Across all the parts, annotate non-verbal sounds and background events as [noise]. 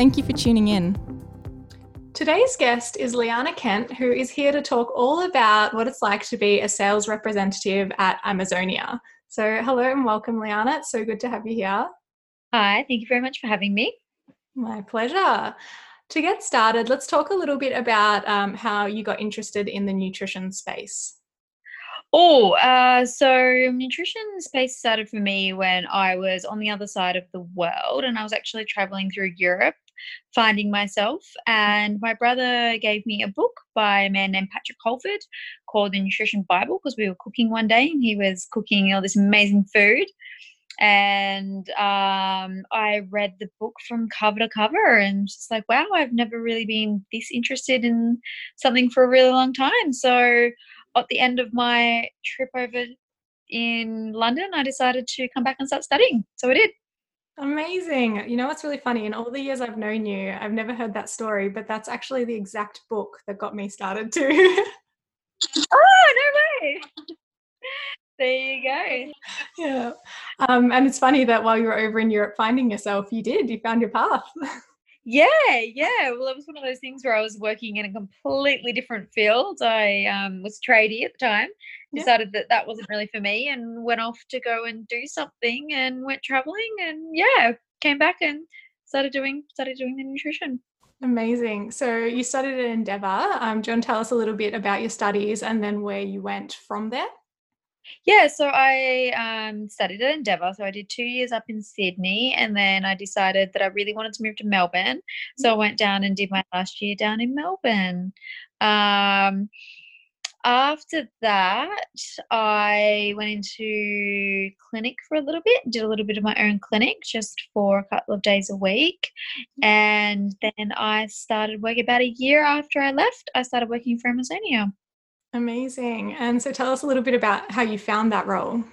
Thank you for tuning in. Today's guest is Liana Kent, who is here to talk all about what it's like to be a sales representative at Amazonia. So, hello and welcome, Liana. It's so good to have you here. Hi, thank you very much for having me. My pleasure. To get started, let's talk a little bit about um, how you got interested in the nutrition space. Oh, uh, so nutrition space started for me when I was on the other side of the world and I was actually traveling through Europe, finding myself. And my brother gave me a book by a man named Patrick Holford called The Nutrition Bible because we were cooking one day and he was cooking all this amazing food. And um, I read the book from cover to cover and just like, wow, I've never really been this interested in something for a really long time. So at the end of my trip over in London, I decided to come back and start studying. So I did. Amazing. You know what's really funny? In all the years I've known you, I've never heard that story, but that's actually the exact book that got me started too. [laughs] oh, no way. There you go. Yeah. Um, and it's funny that while you were over in Europe finding yourself, you did, you found your path. [laughs] Yeah, yeah. Well, it was one of those things where I was working in a completely different field. I um, was tradie at the time, decided yeah. that that wasn't really for me, and went off to go and do something, and went traveling, and yeah, came back and started doing started doing the nutrition. Amazing. So you studied at Endeavour. Um, do you want to tell us a little bit about your studies and then where you went from there? Yeah, so I um, studied at Endeavour. So I did two years up in Sydney, and then I decided that I really wanted to move to Melbourne. So I went down and did my last year down in Melbourne. Um, after that, I went into clinic for a little bit, did a little bit of my own clinic just for a couple of days a week. And then I started working about a year after I left, I started working for Amazonia. Amazing. And so tell us a little bit about how you found that role.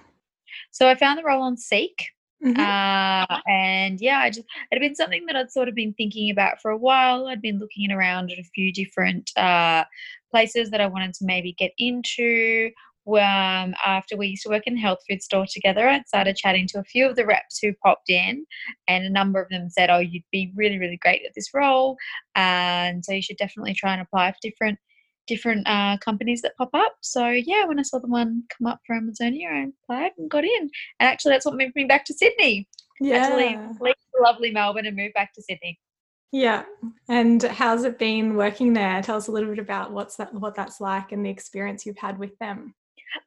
So I found the role on Seek. Mm-hmm. Uh, and yeah, I just it had been something that I'd sort of been thinking about for a while. I'd been looking around at a few different uh, places that I wanted to maybe get into. Um, after we used to work in the health food store together, I started chatting to a few of the reps who popped in, and a number of them said, "Oh, you'd be really, really great at this role, and so you should definitely try and apply for different different uh, companies that pop up. So yeah, when I saw the one come up for Amazonia, I applied and got in. And actually, that's what moved me back to Sydney. Yeah, actually, leave lovely Melbourne and move back to Sydney. Yeah, and how's it been working there? Tell us a little bit about what's that, what that's like, and the experience you've had with them.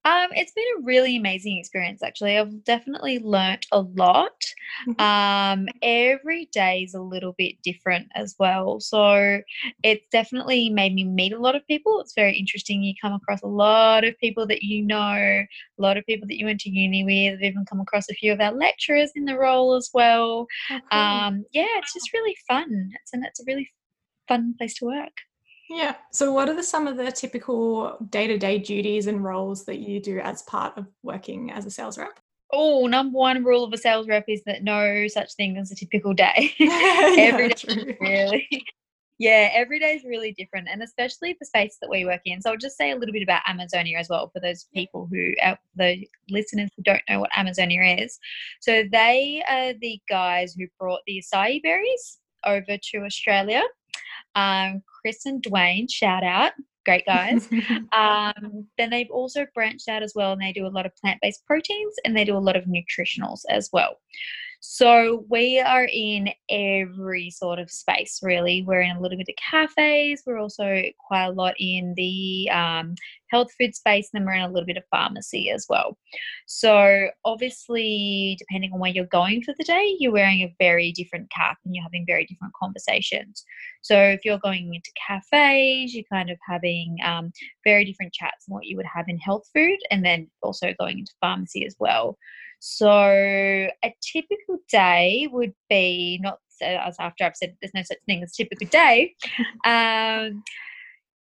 Um, it's been a really amazing experience, actually. I've definitely learnt a lot. Mm-hmm. Um, every day is a little bit different as well. So it's definitely made me meet a lot of people. It's very interesting. You come across a lot of people that you know, a lot of people that you went to uni with. I've even come across a few of our lecturers in the role as well. Okay. Um, yeah, it's just really fun. It's, and it's a really fun place to work. Yeah. So, what are the, some of the typical day to day duties and roles that you do as part of working as a sales rep? Oh, number one rule of a sales rep is that no such thing as a typical day. [laughs] [laughs] every day true. really. [laughs] Yeah, every day is really different, and especially the space that we work in. So I'll just say a little bit about Amazonia as well for those people who, uh, the listeners who don't know what Amazonia is. So they are the guys who brought the acai berries over to Australia um, Chris and Dwayne, shout out, great guys. [laughs] um, then they've also branched out as well, and they do a lot of plant based proteins and they do a lot of nutritionals as well. So we are in every sort of space, really. We're in a little bit of cafes. We're also quite a lot in the um, health food space, and then we're in a little bit of pharmacy as well. So obviously, depending on where you're going for the day, you're wearing a very different cap and you're having very different conversations. So if you're going into cafes, you're kind of having um, very different chats than what you would have in health food, and then also going into pharmacy as well. So a typical day would be not as after I've said there's no such thing as typical day. Um,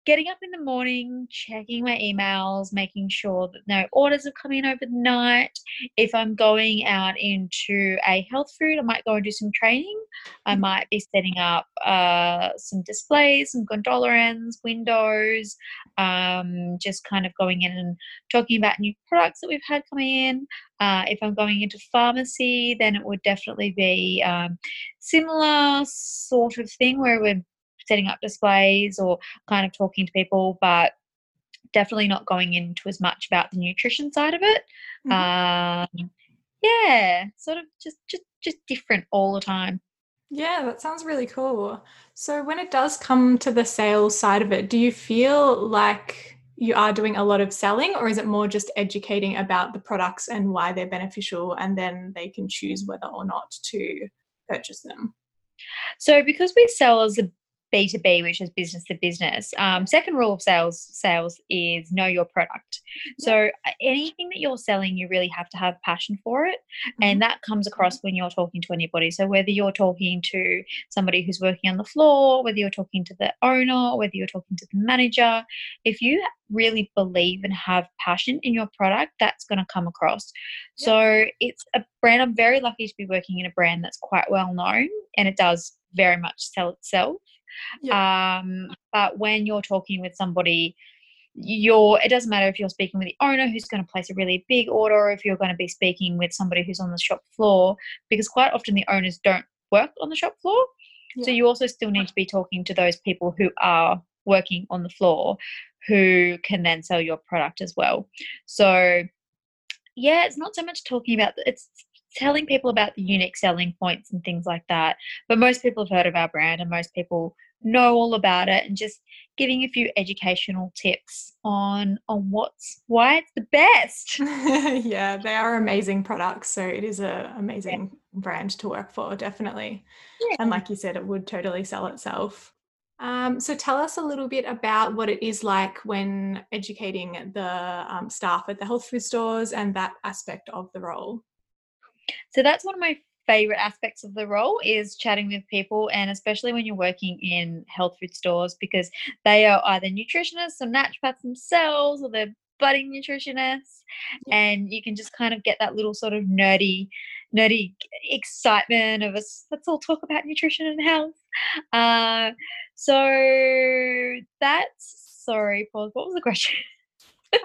getting up in the morning, checking my emails, making sure that no orders have come in overnight. If I'm going out into a health food, I might go and do some training. I mm-hmm. might be setting up uh, some displays, some gondola ends, windows, um, just kind of going in and talking about new products that we've had coming in. Uh, if I'm going into pharmacy, then it would definitely be um, similar sort of thing where we're setting up displays or kind of talking to people, but definitely not going into as much about the nutrition side of it. Mm-hmm. Um, yeah, sort of just just just different all the time. Yeah, that sounds really cool. So when it does come to the sales side of it, do you feel like you are doing a lot of selling or is it more just educating about the products and why they're beneficial and then they can choose whether or not to purchase them? So because we sell as a B2B, which is business to business. Um, second rule of sales sales is know your product. So uh, anything that you're selling, you really have to have passion for it. Mm-hmm. And that comes across when you're talking to anybody. So whether you're talking to somebody who's working on the floor, whether you're talking to the owner, whether you're talking to the manager, if you really believe and have passion in your product, that's going to come across. So it's a brand. I'm very lucky to be working in a brand that's quite well known and it does very much sell itself. Yeah. Um, but when you're talking with somebody, you're it doesn't matter if you're speaking with the owner who's going to place a really big order or if you're going to be speaking with somebody who's on the shop floor because quite often the owners don't work on the shop floor yeah. so you also still need to be talking to those people who are working on the floor who can then sell your product as well so yeah it's not so much talking about it's telling people about the unique selling points and things like that but most people have heard of our brand and most people know all about it and just giving a few educational tips on on what's why it's the best. [laughs] yeah, they are amazing products. So it is an amazing yeah. brand to work for, definitely. Yeah. And like you said, it would totally sell itself. Um, so tell us a little bit about what it is like when educating the um, staff at the health food stores and that aspect of the role. So that's one of my favorite aspects of the role is chatting with people and especially when you're working in health food stores because they are either nutritionists or naturopaths themselves or they're budding nutritionists. And you can just kind of get that little sort of nerdy nerdy excitement of us let's all talk about nutrition and health. Uh, so that's sorry paul what was the question? [laughs]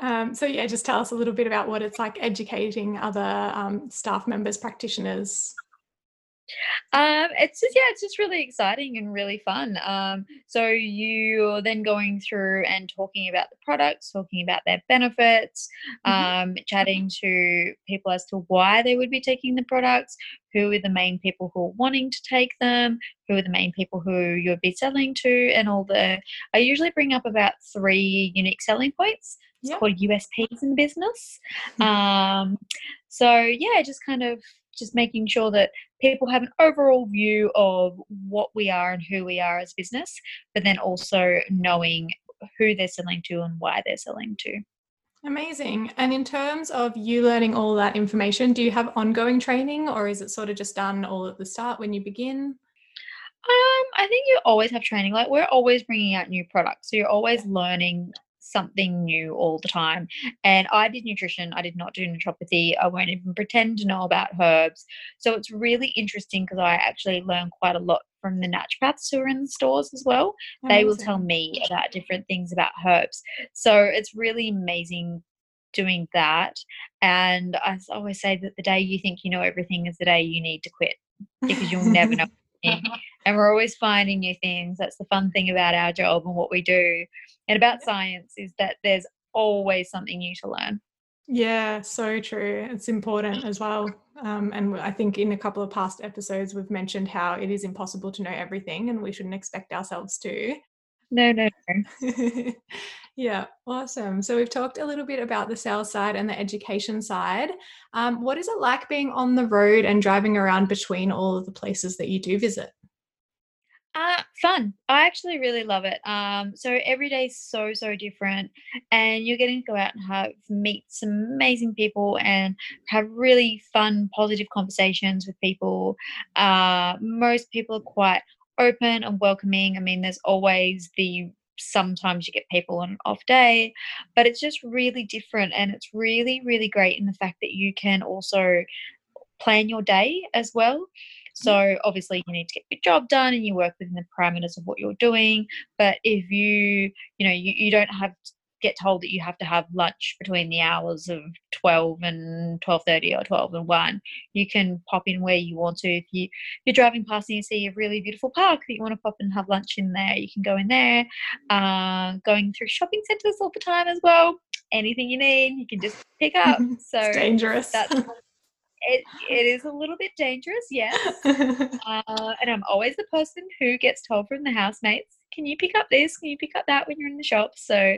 Um, so yeah just tell us a little bit about what it's like educating other um, staff members practitioners um, it's just yeah, it's just really exciting and really fun. Um, so you're then going through and talking about the products, talking about their benefits, mm-hmm. um, chatting to people as to why they would be taking the products, who are the main people who are wanting to take them, who are the main people who you'll be selling to, and all the. I usually bring up about three unique selling points. It's yep. called USPs in the business. Mm-hmm. [laughs] Um, so yeah, just kind of just making sure that people have an overall view of what we are and who we are as business, but then also knowing who they're selling to and why they're selling to. Amazing. And in terms of you learning all that information, do you have ongoing training or is it sort of just done all at the start when you begin? Um, I think you always have training. Like we're always bringing out new products, so you're always learning something new all the time. And I did nutrition, I did not do naturopathy. I won't even pretend to know about herbs. So it's really interesting because I actually learn quite a lot from the naturopaths who are in the stores as well. Amazing. They will tell me about different things about herbs. So it's really amazing doing that. And I always say that the day you think you know everything is the day you need to quit because you'll never know. [laughs] and we're always finding new things. That's the fun thing about our job and what we do and about science is that there's always something new to learn. Yeah, so true. It's important as well. Um, and I think in a couple of past episodes, we've mentioned how it is impossible to know everything and we shouldn't expect ourselves to. No, no, no. [laughs] yeah, awesome. So we've talked a little bit about the sales side and the education side. Um, what is it like being on the road and driving around between all of the places that you do visit? Uh, fun. I actually really love it. Um, so every day is so, so different. And you're getting to go out and have meet some amazing people and have really fun, positive conversations with people. Uh, most people are quite open and welcoming. I mean, there's always the sometimes you get people on an off day, but it's just really different. And it's really, really great in the fact that you can also plan your day as well. So obviously you need to get your job done and you work within the parameters of what you're doing. But if you, you know, you, you don't have get told that you have to have lunch between the hours of 12 and 12.30 or 12 and 1 you can pop in where you want to. If you if you're driving past and you see a really beautiful park that you want to pop and have lunch in there you can go in there. Uh, going through shopping centres all the time as well anything you need you can just pick up. [laughs] So it's dangerous. that's [laughs] it, it is a little bit dangerous, yes. [laughs] uh, and I'm always the person who gets told from the housemates, "Can you pick up this? Can you pick up that?" When you're in the shop. So,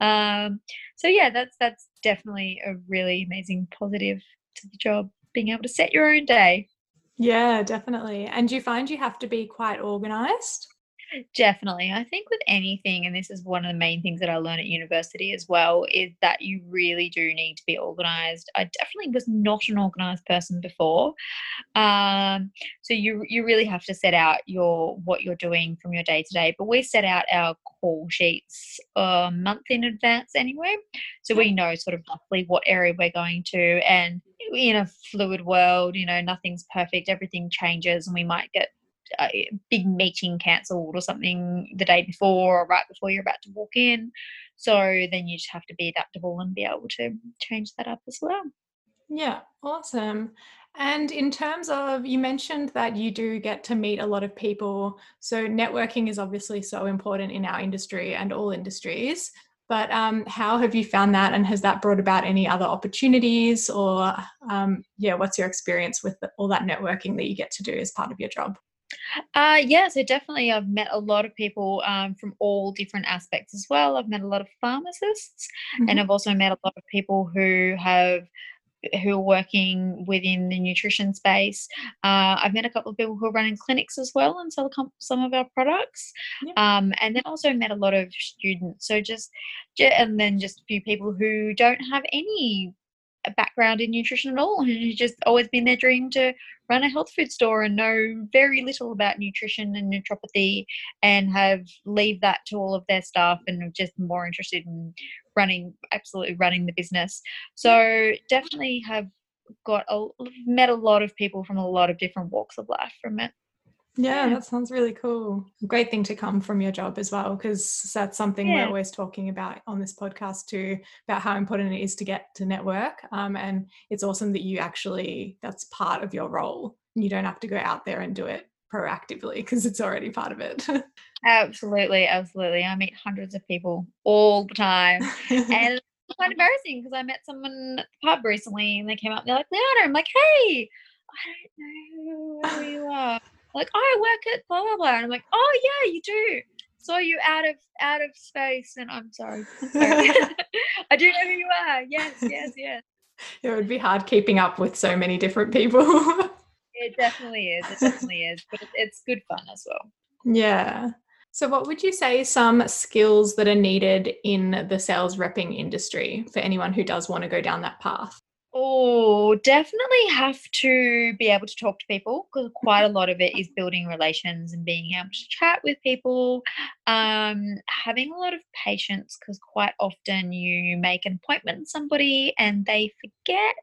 um, so yeah, that's that's definitely a really amazing positive to the job. Being able to set your own day. Yeah, definitely. And do you find you have to be quite organized? Definitely. I think with anything, and this is one of the main things that I learned at university as well, is that you really do need to be organized. I definitely was not an organized person before. Um, so you you really have to set out your what you're doing from your day to day. But we set out our call sheets a month in advance anyway. So we know sort of roughly what area we're going to and in a fluid world, you know, nothing's perfect, everything changes and we might get a big meeting cancelled or something the day before or right before you're about to walk in. So then you just have to be adaptable and be able to change that up as well. Yeah, awesome. And in terms of, you mentioned that you do get to meet a lot of people. So networking is obviously so important in our industry and all industries. But um, how have you found that, and has that brought about any other opportunities, or um, yeah, what's your experience with all that networking that you get to do as part of your job? Uh, yeah, so definitely I've met a lot of people um, from all different aspects as well. I've met a lot of pharmacists mm-hmm. and I've also met a lot of people who have who are working within the nutrition space. Uh, I've met a couple of people who are running clinics as well and sell some of our products. Yeah. Um, and then also met a lot of students. So just, and then just a few people who don't have any a background in nutrition at all and who's just always been their dream to run a health food store and know very little about nutrition and naturopathy and have leave that to all of their staff and are just more interested in running absolutely running the business. So definitely have got a met a lot of people from a lot of different walks of life from it yeah, that sounds really cool. Great thing to come from your job as well, because that's something yeah. we're always talking about on this podcast too, about how important it is to get to network. Um, and it's awesome that you actually, that's part of your role. You don't have to go out there and do it proactively because it's already part of it. absolutely, absolutely. I meet hundreds of people all the time. and it's [laughs] quite embarrassing because I met someone at the pub recently and they came up and they're like, Leona, I'm like, hey, I don't know who you are like, oh, I work at blah blah blah. And I'm like, oh yeah, you do. Saw you out of out of space, and I'm sorry. I'm [laughs] sorry. [laughs] I do know who you are. Yes, yes, yes. [laughs] It would be hard keeping up with so many different people. it definitely is. It definitely is. But it's good fun as well. Yeah. So, what would you say some skills that are needed in the sales repping industry for anyone who does want to go down that path? Oh, definitely have to be able to talk to people because quite a [laughs] lot of it is building relations and being able to chat with people. Um, having a lot of patience because quite often you make an appointment with somebody and they forget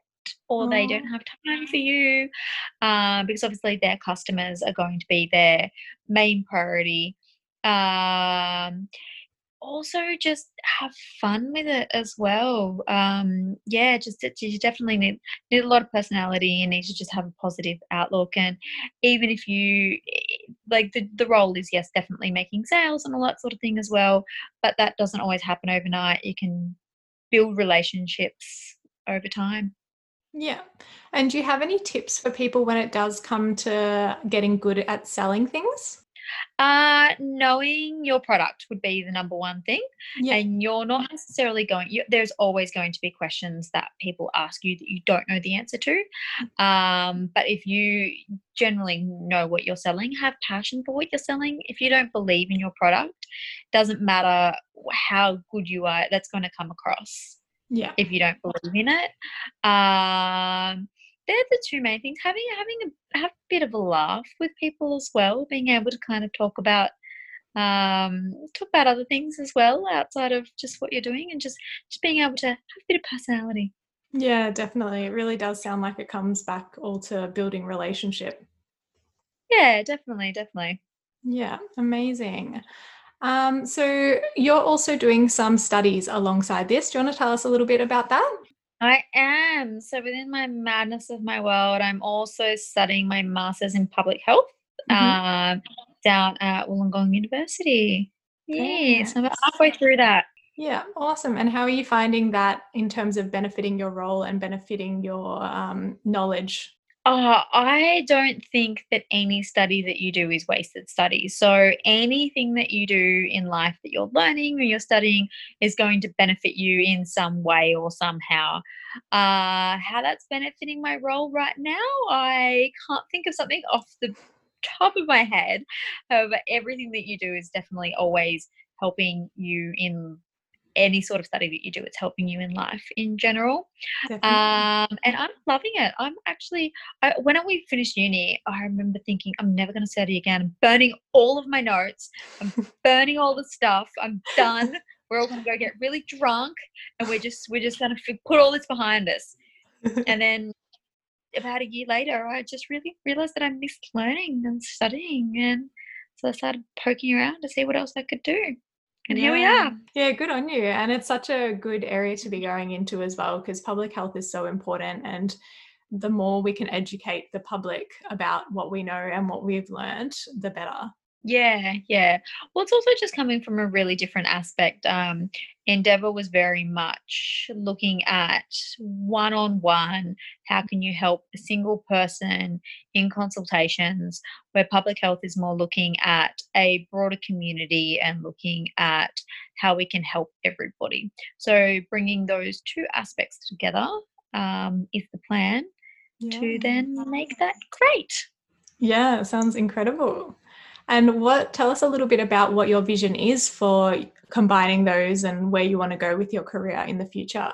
or they don't have time for you uh, because obviously their customers are going to be their main priority. Um, also just have fun with it as well. Um, yeah, just you definitely need need a lot of personality and need to just have a positive outlook. And even if you like the the role is yes, definitely making sales and all that sort of thing as well, but that doesn't always happen overnight. You can build relationships over time. Yeah. And do you have any tips for people when it does come to getting good at selling things? Uh, knowing your product would be the number one thing. Yeah. And you're not necessarily going, you, there's always going to be questions that people ask you that you don't know the answer to. Um, but if you generally know what you're selling, have passion for what you're selling, if you don't believe in your product, doesn't matter how good you are, that's going to come across. Yeah. If you don't believe in it. Um, they're the two main things. Having having a have a bit of a laugh with people as well, being able to kind of talk about um, talk about other things as well outside of just what you're doing, and just just being able to have a bit of personality. Yeah, definitely. It really does sound like it comes back all to building relationship. Yeah, definitely, definitely. Yeah, amazing. Um, so you're also doing some studies alongside this. Do you want to tell us a little bit about that? I am. So within my madness of my world, I'm also studying my master's in public health Mhm. um, down at Wollongong University. Yes, I'm about halfway through that. Yeah, awesome. And how are you finding that in terms of benefiting your role and benefiting your um, knowledge? Uh, I don't think that any study that you do is wasted study. So anything that you do in life that you're learning or you're studying is going to benefit you in some way or somehow. Uh, how that's benefiting my role right now, I can't think of something off the top of my head. However, everything that you do is definitely always helping you in any sort of study that you do. It's helping you in life in general. Um, and I'm loving it. I'm actually, I, when we finished uni, I remember thinking, I'm never going to study again. I'm burning all of my notes. I'm [laughs] burning all the stuff. I'm done. We're all going to go get really drunk, and we're just we're just going to put all this behind us. [laughs] And then about a year later, I just really realized that I missed learning and studying, and so I started poking around to see what else I could do. And here we are. Yeah, good on you. And it's such a good area to be going into as well because public health is so important. And the more we can educate the public about what we know and what we've learned, the better. Yeah, yeah. Well, it's also just coming from a really different aspect. Um, Endeavour was very much looking at one on one how can you help a single person in consultations, where public health is more looking at a broader community and looking at how we can help everybody. So, bringing those two aspects together um, is the plan to then make that great. Yeah, sounds incredible. And what tell us a little bit about what your vision is for combining those and where you want to go with your career in the future.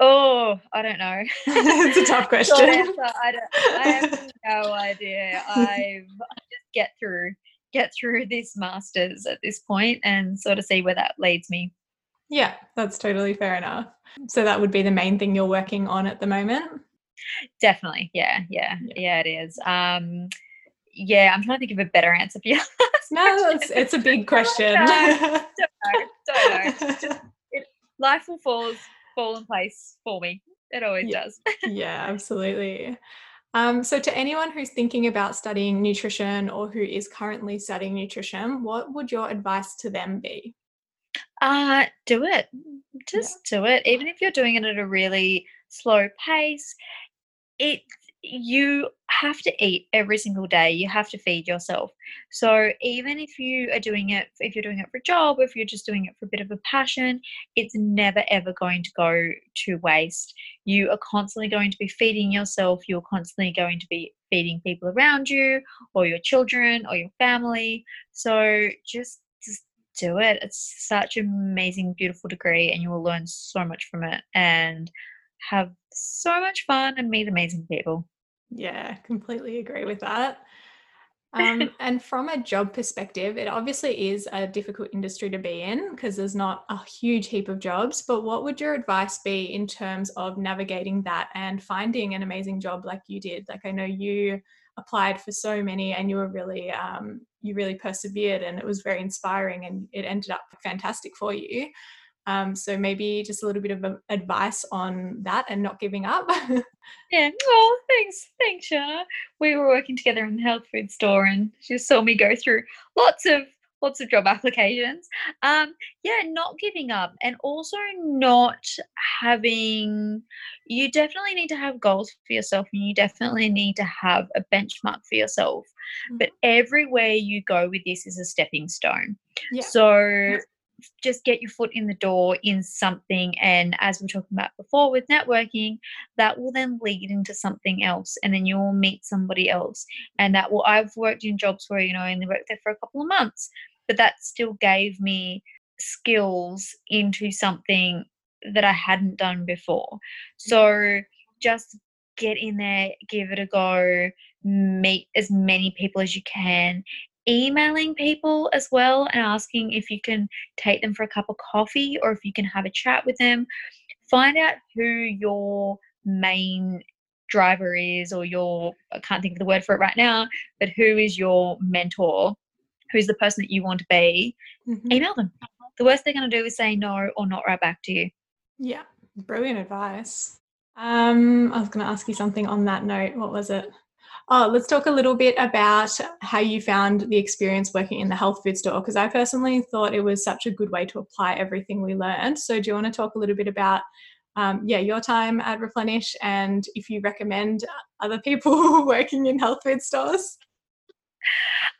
Oh, I don't know. [laughs] it's a tough [laughs] question. answer, I, don't, I have no idea. I just get through get through this masters at this point and sort of see where that leads me. yeah, that's totally fair enough. So that would be the main thing you're working on at the moment. Definitely, yeah, yeah, Yeah. yeah, it is. Um, yeah, I'm trying to think of a better answer for you. [laughs] No, it's, it's a big [laughs] question. No, don't know. [laughs] Life will fall fall in place for me. It always Yeah. does. yeah, absolutely. Um, so, to anyone who's thinking about studying nutrition or who is currently studying nutrition, what would your advice to them be? Uh, do it. Just do it. Even if you're doing it at a really slow pace, it you have to eat every single day. You have to feed yourself. So even if you are doing it, if you're doing it for a job, if you're just doing it for a bit of a passion, it's never ever going to go to waste. You are constantly going to be feeding yourself. You're constantly going to be feeding people around you, or your children, or your family. So just just do it. It's such an amazing, beautiful degree, and you will learn so much from it and have so much fun and meet amazing people. Yeah, completely agree with that. Um, [laughs] and from a job perspective, it obviously is a difficult industry to be in because there's not a huge heap of jobs. But what would your advice be in terms of navigating that and finding an amazing job like you did? Like I know you applied for so many and you were really um, you really persevered and it was very inspiring and it ended up fantastic for you. Um, so maybe just a little bit of advice on that and not giving up. [laughs] Yeah. Oh, thanks. Thanks, Shana. We were working together in the health food store and she saw me go through lots of lots of job applications. Um, yeah, not giving up and also not having, you definitely need to have goals for yourself and you definitely need to have a benchmark for yourself. Mm-hmm. But everywhere you go with this is a stepping stone. Yeah. So, just get your foot in the door in something and as we are talking about before with networking that will then lead into something else and then you'll meet somebody else and that will i've worked in jobs where you know i only worked there for a couple of months but that still gave me skills into something that i hadn't done before. So just get in there give it a go meet as many people as you can emailing people as well and asking if you can take them for a cup of coffee or if you can have a chat with them. Find out who your main driver is or your I can't think of the word for it right now, but who is your mentor, who's the person that you want to be, mm-hmm. email them. The worst they're going to do is say no or not right back to you. Yeah, brilliant advice. Um, I was going to ask you something on that note. What was it? Oh, let's talk a little bit about how you found the experience working in the health food store because I personally thought it was such a good way to apply everything we learned. So, do you want to talk a little bit about, um, yeah, your time at Replenish and if you recommend other people [laughs] working in health food stores?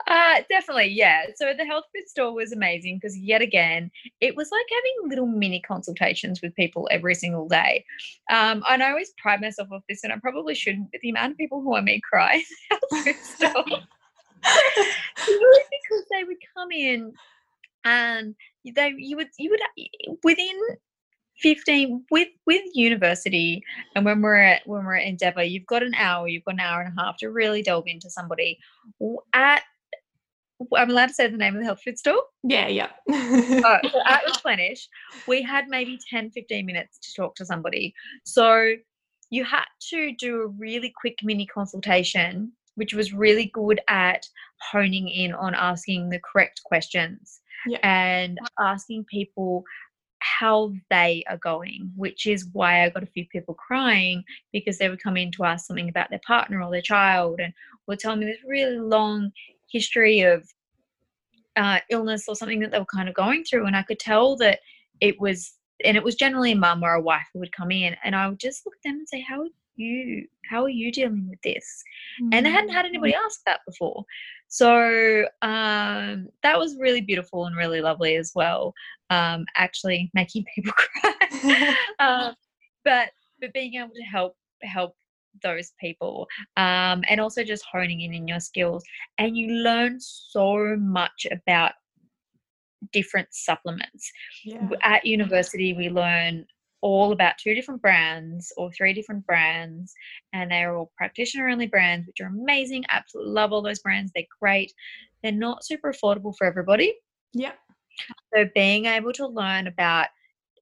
Uh, definitely, yeah. So the health food store was amazing because yet again, it was like having little mini consultations with people every single day. Um, and I always pride myself off this, and I probably shouldn't, but the amount of people who I made cry in the health food store. [laughs] [laughs] really because they would come in and they you would you would within 15 with with university and when we're at when we're at Endeavour you've got an hour you've got an hour and a half to really delve into somebody at I'm allowed to say the name of the health food store? Yeah, yeah. uh, so [laughs] at Replenish, we had maybe 10, 15 minutes to talk to somebody. So you had to do a really quick mini consultation, which was really good at honing in on asking the correct questions yeah. and asking people how they are going, which is why I got a few people crying because they would come in to ask something about their partner or their child and would tell me this really long history of uh, illness or something that they were kind of going through. And I could tell that it was, and it was generally a mum or a wife who would come in, and I would just look at them and say, How are you? How are you dealing with this? Mm-hmm. And I hadn't had anybody mm. ask that before. So um, that was really beautiful and really lovely as well. Um, actually making [laughs] people cry. [laughs] um, but but being able to help help those people um, and also just honing in in your skills and you learn so much about different supplements yeah. at university we learn all about two different brands or three different brands and they're all practitioner only brands which are amazing absolutely love all those brands they're great. They're not super affordable for everybody. Yeah. So being able to learn about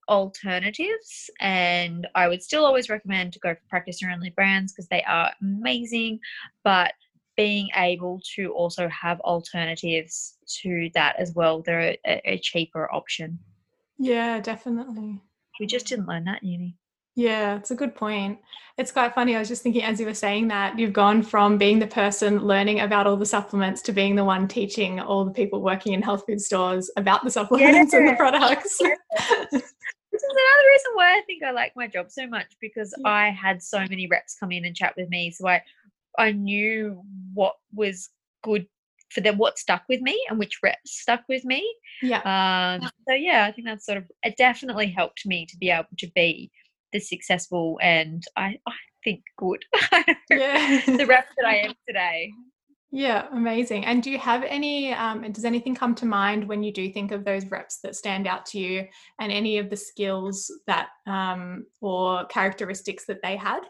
alternatives and I would still always recommend to go for practitioner only brands because they are amazing but being able to also have alternatives to that as well they're a, a cheaper option. Yeah definitely we just didn't learn that uni yeah, it's a good point. It's quite funny. I was just thinking as you were saying that, you've gone from being the person learning about all the supplements to being the one teaching all the people working in health food stores about the supplements yeah. and the products. Yeah. This is another reason why I think I like my job so much because yeah. I had so many reps come in and chat with me. So I I knew what was good for them, what stuck with me and which reps stuck with me. Yeah. Um, so yeah, I think that's sort of it definitely helped me to be able to be the successful and I, I think good [laughs] yeah. the rep that I am [laughs] today. Yeah, amazing. And do you have any, um, does anything come to mind when you do think of those reps that stand out to you and any of the skills that, um, or characteristics that they had?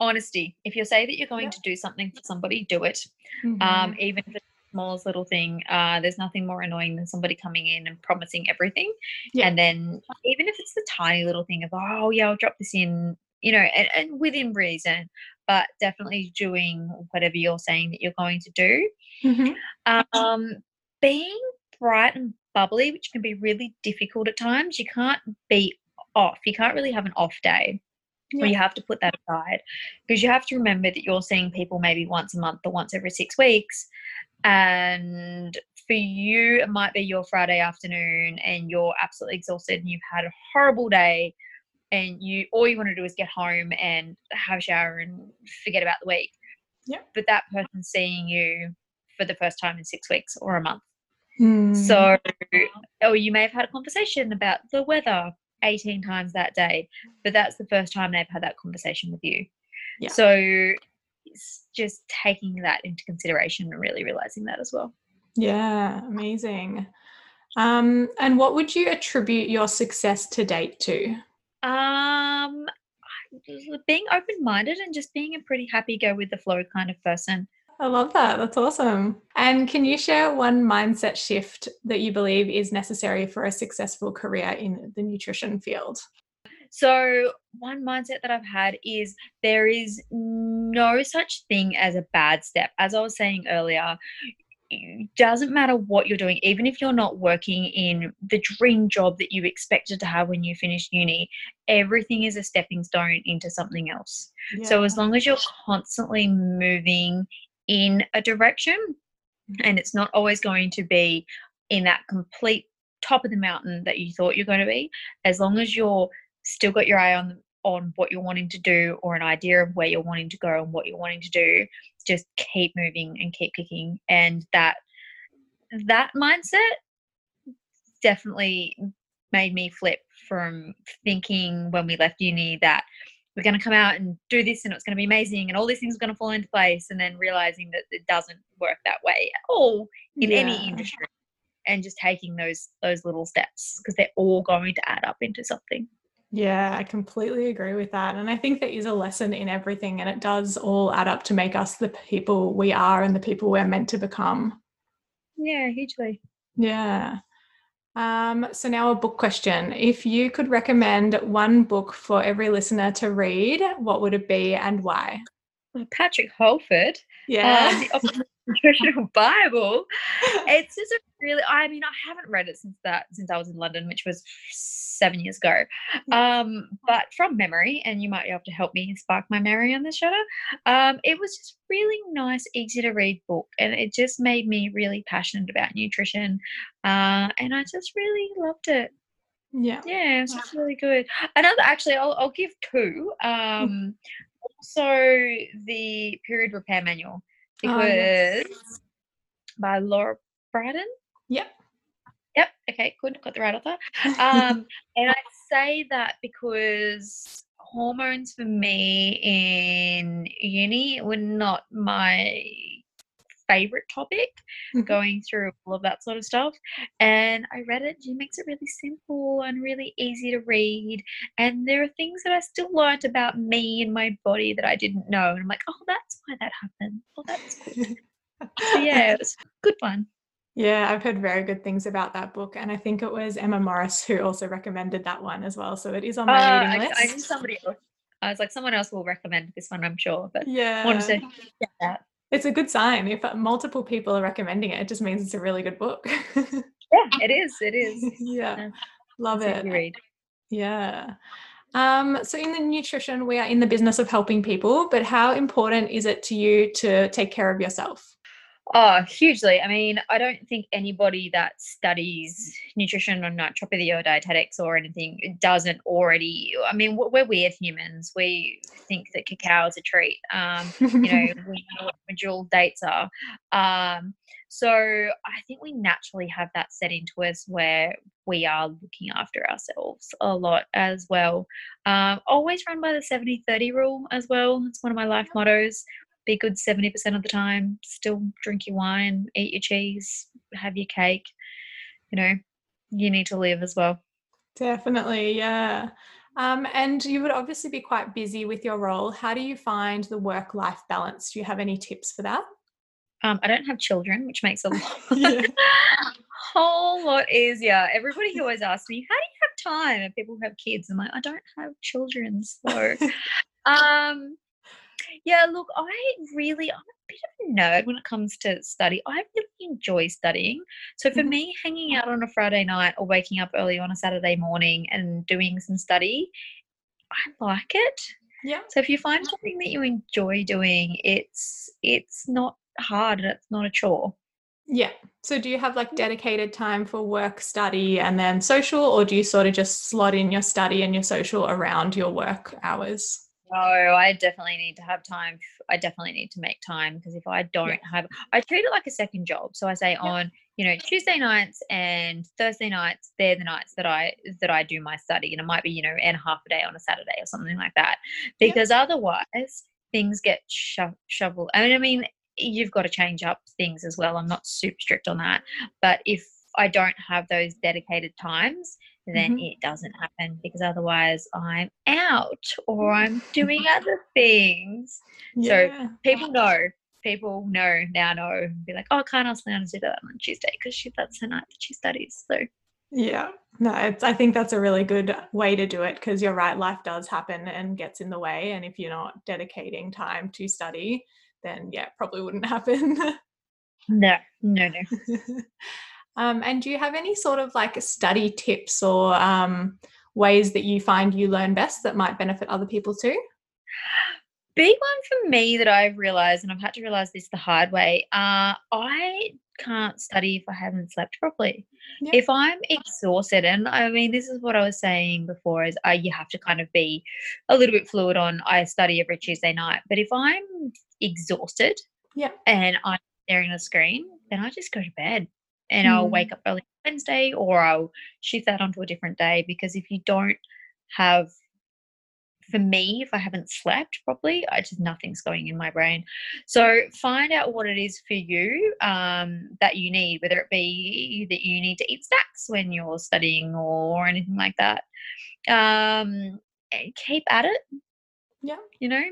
Honesty. If you say that you're going yeah. to do something for somebody, do it. Mm-hmm. Um, even if it's smallest little thing, uh, there's nothing more annoying than somebody coming in and promising everything. Yeah. And then even if it's the tiny little thing of, oh, yeah, I'll drop this in you know, and, and, within reason but definitely doing whatever you're saying that you're going to do. Mm-hmm. Um, being bright and bubbly, which can be really difficult at times, you can't be off. You can't really have an off day. Yeah. You have to put that aside because you have to remember that you're seeing people maybe once a month or once every six weeks. And for you, it might be your Friday afternoon and you're absolutely exhausted and you've had a horrible day and you all you want to do is get home and have a shower and forget about the week. Yeah. But that person's seeing you for the first time in six weeks or a month. Mm. So, or you may have had a conversation about the weather 18 times that day, but that's the first time they've had that conversation with you. Yeah. So, just taking that into consideration and really realizing that as well. Yeah, amazing. Um, and what would you attribute your success to date to? Um, being open minded and just being a pretty happy go with the flow kind of person. I love that. That's awesome. And can you share one mindset shift that you believe is necessary for a successful career in the nutrition field? So, one mindset that I've had is there is no such thing as a bad step. As I was saying earlier, it doesn't matter what you're doing, even if you're not working in the dream job that you expected to have when you finished uni, everything is a stepping stone into something else. So, as long as you're constantly moving in a direction, and it's not always going to be in that complete top of the mountain that you thought you're going to be, as long as you're still got your eye on on what you're wanting to do or an idea of where you're wanting to go and what you're wanting to do just keep moving and keep kicking and that that mindset definitely made me flip from thinking when we left uni that we're going to come out and do this and it's going to be amazing and all these things are going to fall into place and then realizing that it doesn't work that way at all in Yeah. any industry and just taking those those little steps because they're all going to add up into something Yeah, I completely agree with that. And I think there is a lesson in everything, and it does all add up to make us the people we are and the people we're meant to become. yeah hugely Yeah. Um, so now a book question. If you could recommend one book for every listener to read, what would it be and why? Well, patrick holford Yeah. uh, the nutritional bible [laughs] it's just a really i mean i haven't read it since that since i was in london which was seven years ago um but from memory and you might be able to help me spark my memory on this Shana um it was just really nice easy to read book and it just made me really passionate about nutrition uh and i just really loved it yeah. yeah it's just really good another actually i'll, I'll give two Mm. um also the period repair manual because Oh, yes. by Lara Briden. Yep. Yep. Okay. Good. Got the right author. Um, [laughs] and I say that because hormones for me in uni were not my favorite topic Mhm. going through all of that sort of stuff and i read it she makes it really simple and really easy to read and there are things that i still learnt about me and my body that i didn't know and i'm like oh that's why that happened oh that's cool [laughs] so yeah it was a good one Yeah, I've heard very good things about that book. And I think it was Emma Morris who also recommended that one as well. So it is on my Uh, reading list. I knew somebody else i was like someone else will recommend this one i'm sure but yeah. Wanted to get that It's a good sign. If uh, multiple people are recommending it, it just means it's a really good book. [laughs] yeah it is it is yeah. Yeah. Love It's it. read Yeah. Um, so in the nutrition, we are in the business of helping people, but how important is it to you to take care of yourself? Oh, hugely. I mean, I don't think anybody that studies nutrition or naturopathy or dietetics or anything doesn't already. I mean, we're we're weird humans. We think that cacao is a treat. Um, you know, [laughs] we know what residual dates are. Um, so I think we naturally have that set into us where we are looking after ourselves a lot as well. Um, always run by the 70 30 rule as well. It's one of my life mottos. Be good 70% of the time, still drink your wine, eat your cheese, have your cake. You know, you need to live as well. Definitely, yeah. Um, and you would obviously be quite busy with your role. How do you find the work life balance? Do you have any tips for that? Um, I don't have children, which makes a [laughs] lot, Yeah. [laughs] whole lot easier. Everybody always asks me, "How do you have time?" And people who have kids, I'm like, "I don't have children." So, [laughs] um, yeah. Look, I really, I'm a bit of a nerd when it comes to study. I really enjoy studying. So for Mhm. me, hanging out on a Friday night or waking up early on a Saturday morning and doing some study, I like it. Yeah. So if you find something that you enjoy doing, it's it's not hard and it's not a chore. Yeah. So do you have like dedicated time for work, study, and then social, or do you sort of just slot in your study and your social around your work hours? No, I definitely need to have time. I definitely need to make time because if I don't yeah. have, I treat it like a second job. So I say yeah. on, you know, Tuesday nights and Thursday nights, they're the nights that I that I do my study, and it might be, you know, and half a day on a Saturday or something like that. Because yeah. otherwise, things get sho- shoveled. I mean, I mean, you've got to change up things as well. I'm not super strict on that. But if I don't have those dedicated times, then mm-hmm. it doesn't happen because otherwise I'm out or I'm doing other things. Yeah. So people know, people know now know, be like, oh, can't ask Leanna to do that on Tuesday because she that's the night that she studies. So yeah, no, it's, I think that's a really good way to do it because you're right, life does happen and gets in the way. And if you're not dedicating time to study, then yeah, probably wouldn't [laughs] happen. no, no, no. [laughs] um, and do you have any sort of like study tips or um, ways that you find you learn best that might benefit other people too? Big one for me that I've realized, and I've had to realize this the hard way. Uh, I can't study if I haven't slept properly. Yeah. If I'm exhausted, and I mean, this is what I was saying before, is uh, you have to kind of be a little bit fluid on. I study every Tuesday night, but if I'm exhausted, yeah, and I'm staring at a screen, then I just go to bed, and mm. I'll wake up early Wednesday, or I'll shift that onto a different day. Because if you don't have for me, if I haven't slept properly, I just nothing's going in my brain. So find out what it is for you um, that you need, whether it be that you need to eat snacks when you're studying or anything like that. Um, keep at it. Yeah. You know,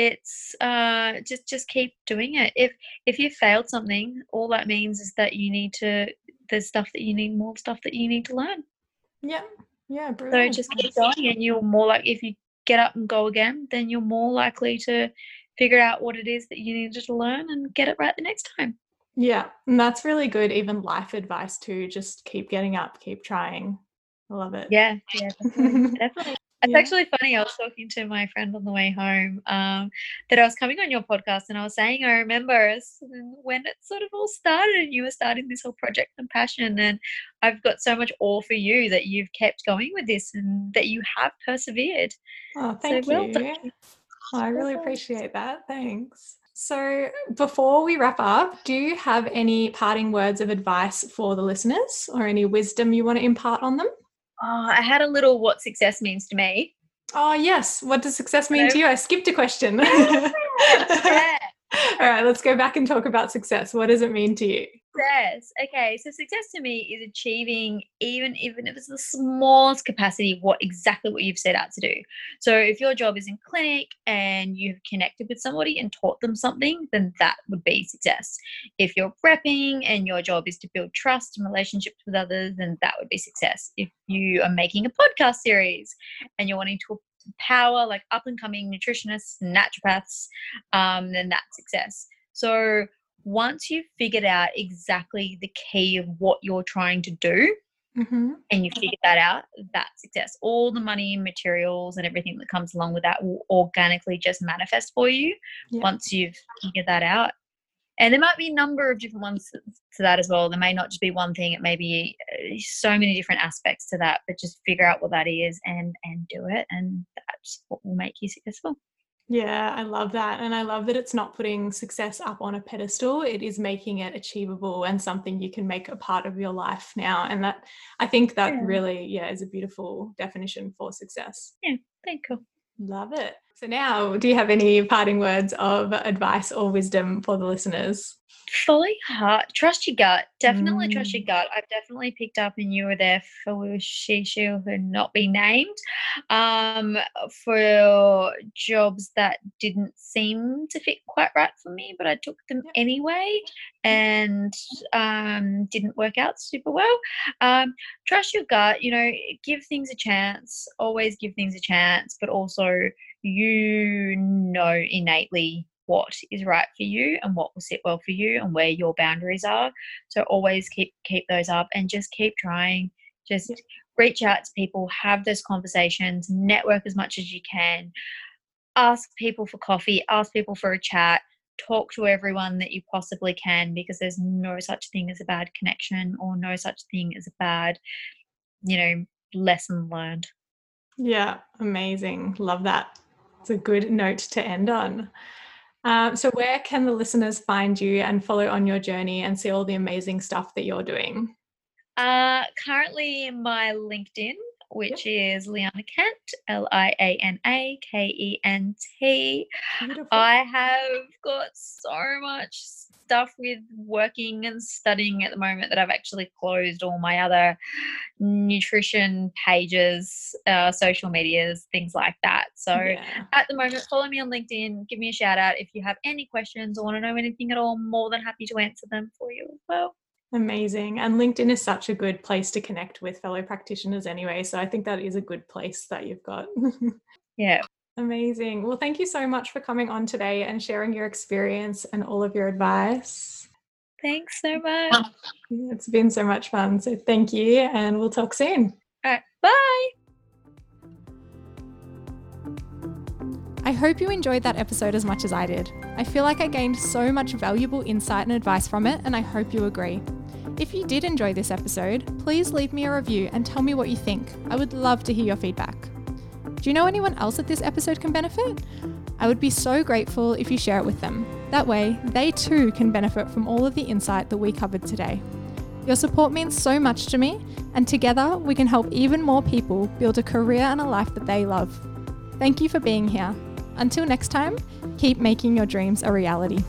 it's uh, just just keep doing it. If if you failed something, all that means is that you need to. There's stuff that you need more stuff that you need to learn. Yeah. Yeah, brilliant. So just keep going, and you're more like if you get up and go again, then you're more likely to figure out what it is that you needed to learn and get it right the next time. Yeah, and that's really good. Even life advice too. Just keep getting up, keep trying. I love it. Yeah, yeah, [laughs] definitely. definitely. It's yeah. actually funny. I was talking to my friend on the way home um, that I was coming on your podcast, and I was saying I remember when it sort of all started, and you were starting this whole project Compassion, and I've got so much awe for you that you've kept going with this and that you have persevered. Oh, thank so you. Well I really appreciate that. Thanks. So, before we wrap up, do you have any parting words of advice for the listeners or any wisdom you want to impart on them? Oh, I had a little what success means to me. Oh, yes. What does success mean to you? I skipped a question. [laughs] yeah. All right, let's go back and talk about success. What does it mean to you? Success. Okay, so success to me is achieving even even if it's the smallest capacity what exactly what you've set out to do. So if your job is in clinic and you've connected with somebody and taught them something, then that would be success. If you're prepping and your job is to build trust and relationships with others, then that would be success. If you are making a podcast series and you're wanting to power like up and coming nutritionists, naturopaths, um, then that's success. So once you've figured out exactly the key of what you're trying to do, mm-hmm. and you figure that out, that's success. All the money and materials and everything that comes along with that will organically just manifest for you yeah. once you've figured that out. And there might be a number of different ones to that as well. There may not just be one thing; it may be uh, so many different aspects to that. But just figure out what that is and and do it, and that's what will make you successful. Yeah, I love that. And I love that it's not putting success up on a pedestal. It is making it achievable and something you can make a part of your life now. And that I think that yeah. really, yeah, is a beautiful definition for success. Yeah, thank you. Love it. So now, do you have any parting words of advice or wisdom for the listeners? Follow your heart. Trust your gut. Definitely mm. trust your mm. gut. I've definitely picked up, and you were there for she who not be named, um, for jobs that didn't seem to fit quite right for me, but I took them anyway, and um, didn't work out super well. Um, trust your gut. You know, give things a chance. Always give things a chance, but also you know innately what is right for you and what will sit well for you and where your boundaries are. So always keep keep those up and just keep trying. Just reach out to people, have those conversations, network as much as you can. Ask people for coffee, ask people for a chat. talk to everyone that you possibly can because there's no such thing as a bad connection or no such thing as a bad, you know, lesson learned. Yeah, amazing. Love that. It's a good note to end on. Um, so, where can the listeners find you and follow on your journey and see all the amazing stuff that you're doing? Uh, currently, my LinkedIn which yep. is Liana Kent, L I A N A K E N T. I have got so much stuff with working and studying at the moment that I've actually closed all my other nutrition pages, uh, social medias, things like that. So yeah. at the moment, follow me on LinkedIn, give me a shout out if you have any questions or want to know anything at all. More than happy to answer them for you as well. Amazing. And LinkedIn is such a good place to connect with fellow practitioners anyway. So I think that is a good place that you've got. [laughs] yeah. Amazing. Well, thank you so much for coming on today and sharing your experience and all of your advice. Thanks so much. It's been so much fun. So thank you, and we'll talk soon. All right. Bye. I hope you enjoyed that episode as much as I did. I feel like I gained so much valuable insight and advice from it, and I hope you agree. If you did enjoy this episode, please leave me a review and tell me what you think. I would love to hear your feedback. Do you know anyone else that this episode can benefit? I would be so grateful if you share it with them. That way, they too can benefit from all of the insight that we covered today. Your support means so much to me, and together we can help even more people build a career and a life that they love. Thank you for being here. Until next time, keep making your dreams a reality.